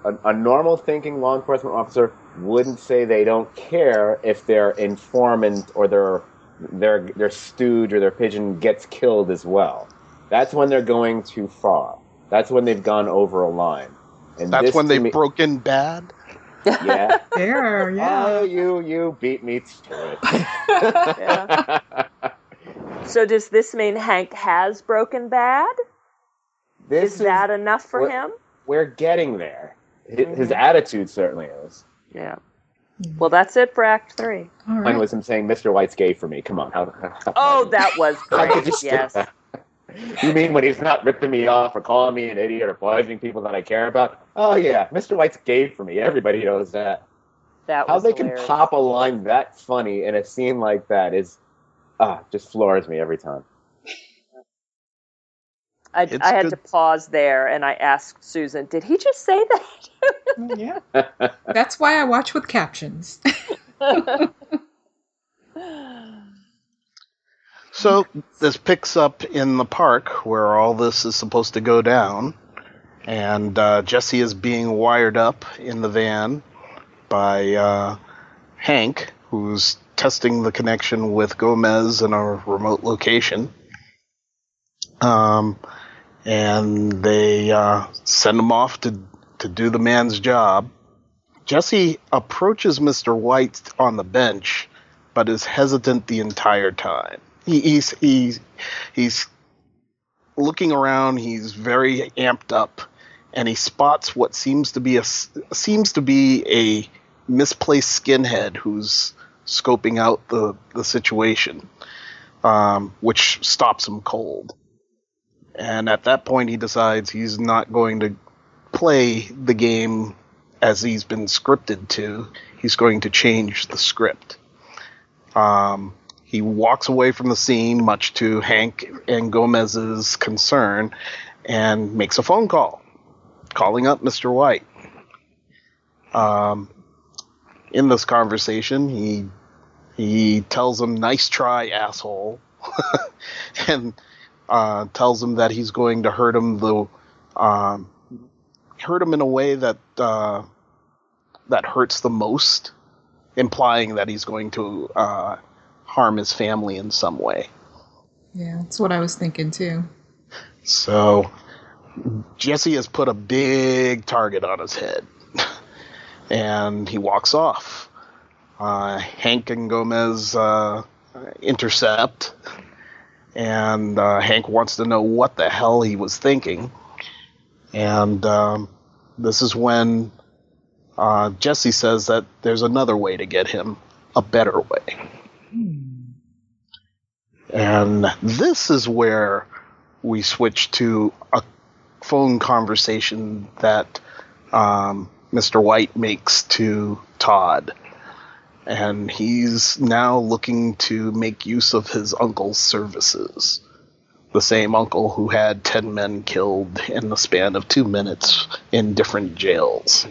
A, a normal thinking law enforcement officer wouldn't say they don't care if their informant or their their their stooge or their pigeon gets killed as well. That's when they're going too far. That's when they've gone over a line. And That's when they me- broke in bad. Yeah. There, Oh, you you beat me to it. Yeah. so does this mean Hank has broken bad? this Is that enough for what- him? we're getting there. His, his Mhm. attitude certainly is. Yeah. Well, that's it for Act Three. All Mine right. was him saying, "Mr. White's gay for me." Come on. How, how- Oh, that was great. you Yes. You mean when he's not ripping me off or calling me an idiot or poisoning people that I care about? Oh yeah, Mr. White's gay for me. Everybody knows that. That How they hilarious. can pop a line that funny in a scene like that is, ah, just floors me every time. I, I had good. to pause there and I asked Susan, "Did he just say that?" yeah. That's why I watch with captions. So this picks up in the park where all this is supposed to go down, and uh, Jesse is being wired up in the van by uh, Hank, who's testing the connection with Gomez in a remote location. Um, and they uh, send him off to to do the man's job, Jesse approaches Mr. White on the bench, but is hesitant the entire time. He, he's he's he's looking around. He's very amped up, and he spots what seems to be a seems to be a misplaced skinhead who's scoping out the the situation, um, which stops him cold. And at that point, he decides he's not going to play the game as he's been scripted to. He's going to change the script. Um, he walks away from the scene, much to Hank and Gomez's concern, and makes a phone call, calling up Mr. White. Um, in this conversation, he he tells him, "Nice try, asshole," and uh, tells him that he's going to hurt him the um, hurt him in a way that uh, that hurts the most, implying that he's going to uh, harm his family in some way. Yeah, that's what I was thinking too. So Jesse has put a big target on his head, and he walks off. Uh, Hank and Gomez uh, intercept, and uh, Hank wants to know what the hell he was thinking. And um, this is when uh, Jesse says that there's another way to get him, a better way. And this is where we switch to a phone conversation that um, Mr. White makes to Todd. And he's now looking to make use of his uncle's services. The same uncle who had 10 men killed in the span of two minutes in different jails.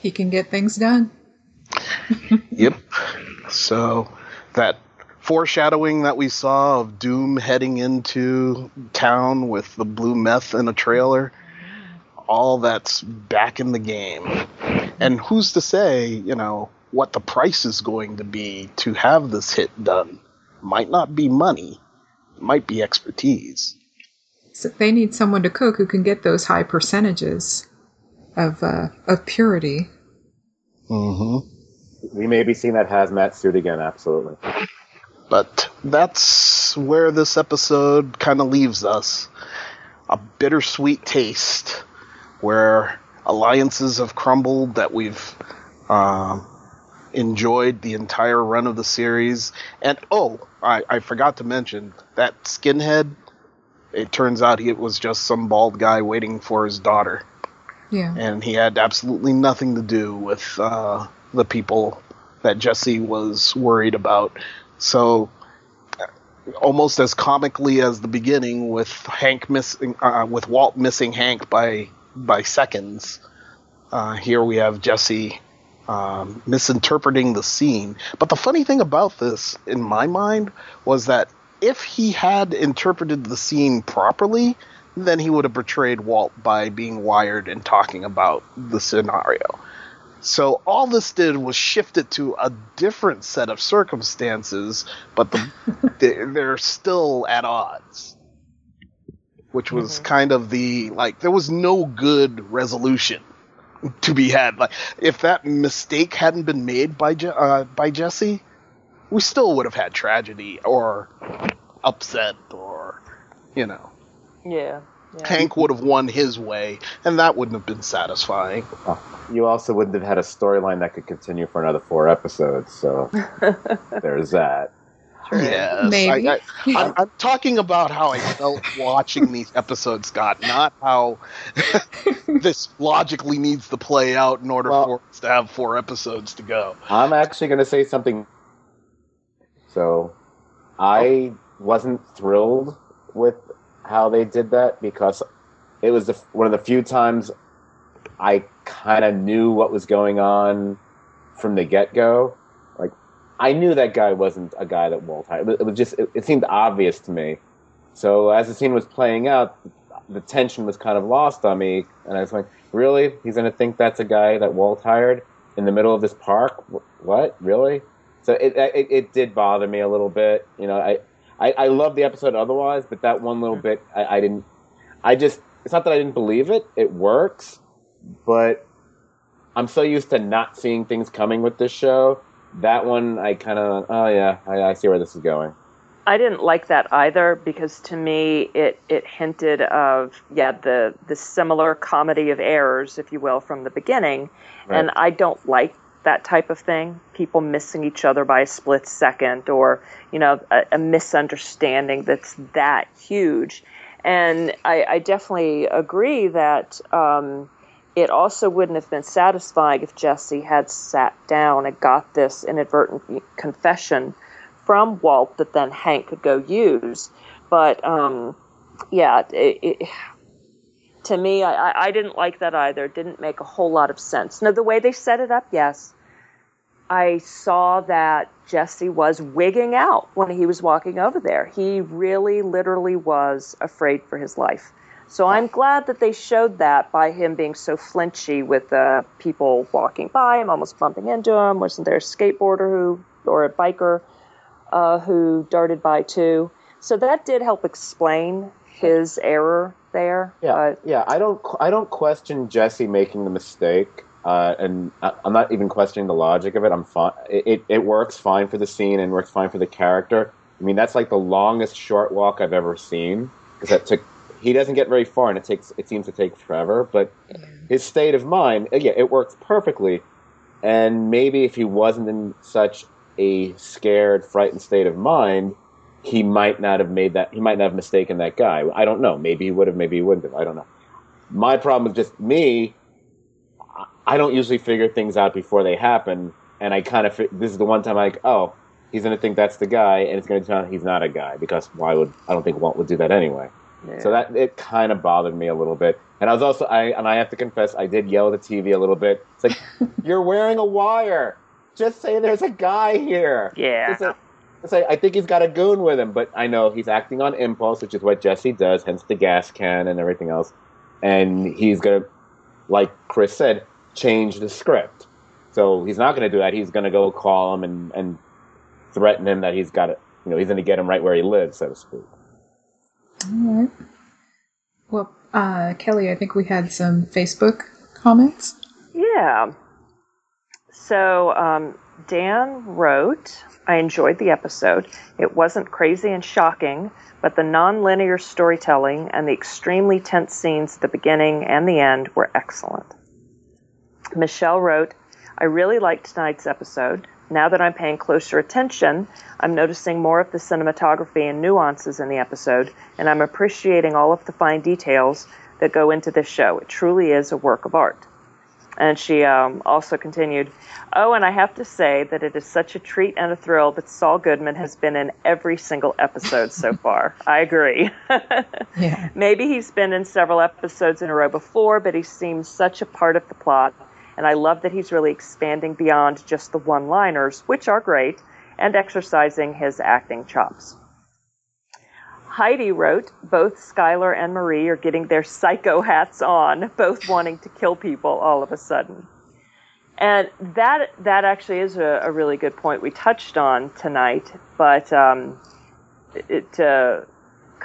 He can get things done. yep. So that foreshadowing that we saw of Doom heading into town with the blue meth in a trailer, all that's back in the game. And who's to say, you know, what the price is going to be to have this hit done? Might not be money, it might be expertise. So they need someone to cook who can get those high percentages of uh, of purity. Mm-hmm. We may be seeing that hazmat suit again, absolutely. But that's where this episode kind of leaves us. A bittersweet taste where alliances have crumbled that we've uh, enjoyed the entire run of the series. And oh, I, I forgot to mention that skinhead. It turns out he was just some bald guy waiting for his daughter. Yeah. And he had absolutely nothing to do with uh, the people that Jesse was worried about. So, almost as comically as the beginning, with Hank missing, uh, with Walt missing Hank by by seconds, uh, here we have Jesse um, misinterpreting the scene. But the funny thing about this, in my mind, was that if he had interpreted the scene properly, then he would have betrayed Walt by being wired and talking about the scenario. So all this did was shift it to a different set of circumstances, but the, they're still at odds. Which was mm-hmm. kind of the like there was no good resolution to be had. Like if that mistake hadn't been made by Je- uh, by Jesse, we still would have had tragedy or upset or you know. Yeah. Yeah. Hank would have won his way, and that wouldn't have been satisfying. Oh, you also wouldn't have had a storyline that could continue for another four episodes, so there's that. True. Yes, Maybe. I, am talking about how I felt watching these episodes, Scott, not how this logically needs to play out in order well, for us to have four episodes to go. I'm actually going to say something. So, I oh. wasn't thrilled with how they did that because it was the, one of the few times I kind of knew what was going on from the get go. Like, I knew that guy wasn't a guy that Walt hired. It was just, it, it seemed obvious to me. So as the scene was playing out, the tension was kind of lost on me, and I was like, "Really? He's going to think that's a guy that Walt hired in the middle of this park? What? Really?" So it, it, it did bother me a little bit. You know, I I, I love the episode otherwise, but that one little bit, I, I didn't. I just it's not that I didn't believe it; it works, but I'm so used to not seeing things coming with this show. That one, I kind of, oh yeah, I, I see where this is going. I didn't like that either because to me it it hinted of yeah the the similar comedy of errors, if you will, from the beginning, Right. and I don't like that type of thing. People missing each other by a split second, or you know, a, a misunderstanding that's that huge. And I, I definitely agree that um, it also wouldn't have been satisfying if Jesse had sat down and got this inadvertent confession from Walt that then Hank could go use. But um, yeah, it, it, to me, I, I- didn't like that either. It didn't make a whole lot of sense. Now, the way they set it up, yes. I saw that Jesse was wigging out when he was walking over there. He really, literally was afraid for his life. So I'm glad that they showed that by him being so flinchy with uh, people walking by him, almost bumping into him. Wasn't there a skateboarder who, or a biker uh, who darted by too? So that did help explain his error there. Yeah, yeah. I don't, I don't question Jesse making the mistake, uh, and I, I'm not even questioning the logic of it. I'm fine. It, it, it works fine for the scene and works fine for the character. I mean, that's like the longest short walk I've ever seen because that took. He doesn't get very far, and it takes. It seems to take forever. But his state of mind, uh, yeah, it works perfectly. And maybe if he wasn't in such a scared, frightened state of mind, he might not have made that. He might not have mistaken that guy. I don't know. Maybe he would have. Maybe he wouldn't have. I don't know. My problem is just me. I- don't usually figure things out before they happen, and I kind of. This is the one time I like, oh, he's gonna think that's the guy, and it's gonna turn out he's not a guy because why would I don't think Walt would do that anyway. So that it kind of bothered me a little bit, and I was also I and I have to confess I did yell at the TV a little bit. It's like you're wearing a wire. Just say there's a guy here. yeah. It's a- it's like, I think he's got a goon with him, but I know he's acting on impulse, which is what Jesse does, hence the gas can and everything else. And he's gonna, like Chris said, change the script. So he's not gonna do that. He's gonna go call him and, and threaten him that he's got it. You know, he's gonna get him right where he lives, so to speak. All right. Well, uh, Kelly, I think we had some Facebook comments. Yeah. So um, Dan wrote, I enjoyed the episode. It wasn't crazy and shocking, but the non-linear storytelling and the extremely tense scenes at the beginning and the end were excellent. Michelle wrote, I really liked tonight's episode. Now that I'm paying closer attention, I'm noticing more of the cinematography and nuances in the episode, and I'm appreciating all of the fine details that go into this show. It truly is a work of art. And she um, also continued, Oh, and I have to say that it is such a treat and a thrill that Saul Goodman has been in every single episode so far. I agree. Yeah. Maybe he's been in several episodes in a row before, but he seems such a part of the plot. And I love that he's really expanding beyond just the one liners, which are great, and exercising his acting chops. Heidi wrote, both Skyler and Marie are getting their psycho hats on, both wanting to kill people all of a sudden. And that that actually is a, a really good point we touched on tonight, but um, it, to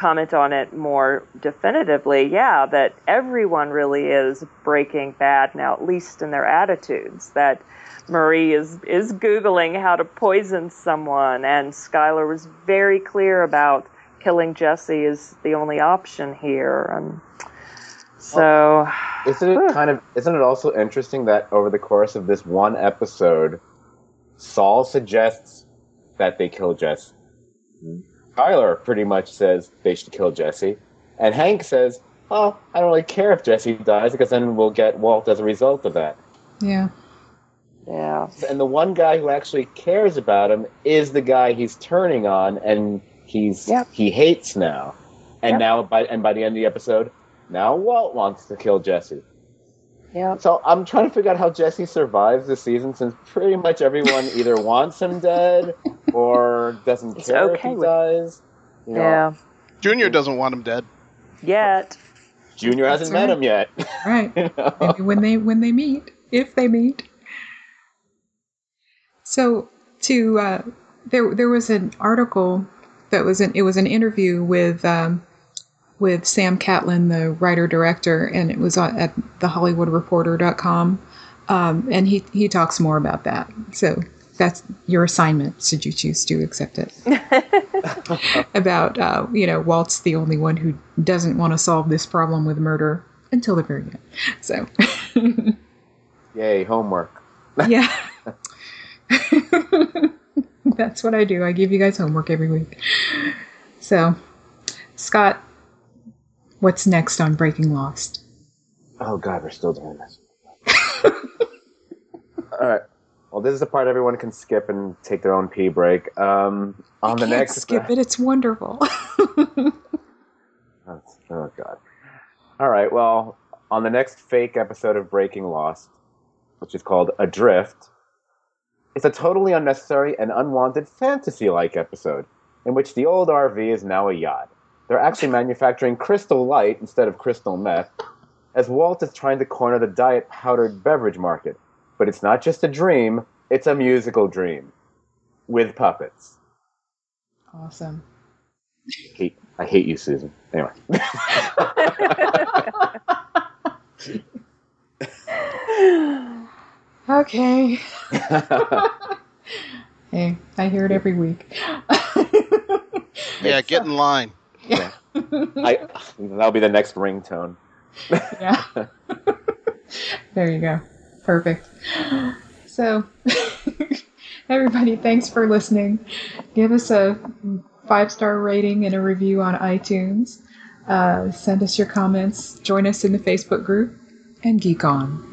comment on it more definitively, yeah, that everyone really is breaking bad now, at least in their attitudes. That Marie is is googling how to poison someone, and Skyler was very clear about killing Jesse is the only option here, and so Isn't it kind of? Isn't it also interesting that over the course of this one episode, Saul suggests that they kill Jesse. Tyler pretty much says they should kill Jesse, and Hank says, "Oh, I don't really care if Jesse dies because then we'll get Walt as a result of that." Yeah. yeah, And the one guy who actually cares about him is the guy he's turning on, and he's Yep. he hates now. And Yep. now, by and by the end of the episode, now Walt wants to kill Jesse. Yeah. So I'm trying to figure out how Jesse survives this season since pretty much everyone either wants him dead or doesn't It's care okay if he with- dies. You know, Yeah, Junior doesn't want him dead. yet. Junior hasn't met him yet. Right. You know? Maybe when they when they meet, if they meet. So to uh, there there was an article that was an it was an interview with um, with Sam Catlin, the writer director, and it was at thehollywoodreporter.com. Um, and he, he talks more about that. So that's your assignment, should you choose to accept it. about, uh, you know, Walt's the only one who doesn't want to solve this problem with murder until the very end. So, Yay, homework. yeah. that's what I do. I give you guys homework every week. So, Scott, what's next on Breaking Lost? Oh god, we're still doing this. All right. Well, this is the part everyone can skip and take their own pee break. Um, on the next, skip it. It's wonderful. Oh, oh god. All right. Well, on the next fake episode of Breaking Lost, which is called Adrift, it's a totally unnecessary and unwanted fantasy-like episode in which the old RV is now a yacht. They're actually manufacturing crystal light instead of crystal meth, as Walt is trying to corner the diet powdered beverage market. But it's not just a dream; it's a musical dream with puppets. awesome. hate, I hate you, Susan. Anyway. Okay. hey, I hear it every week. Yeah, get in line. Yeah. I, that'll be the next ringtone. yeah. there you go. Perfect. So, everybody, thanks for listening. Give us a five star rating and a review on iTunes. Uh, send us your comments. Join us in the Facebook group and geek on.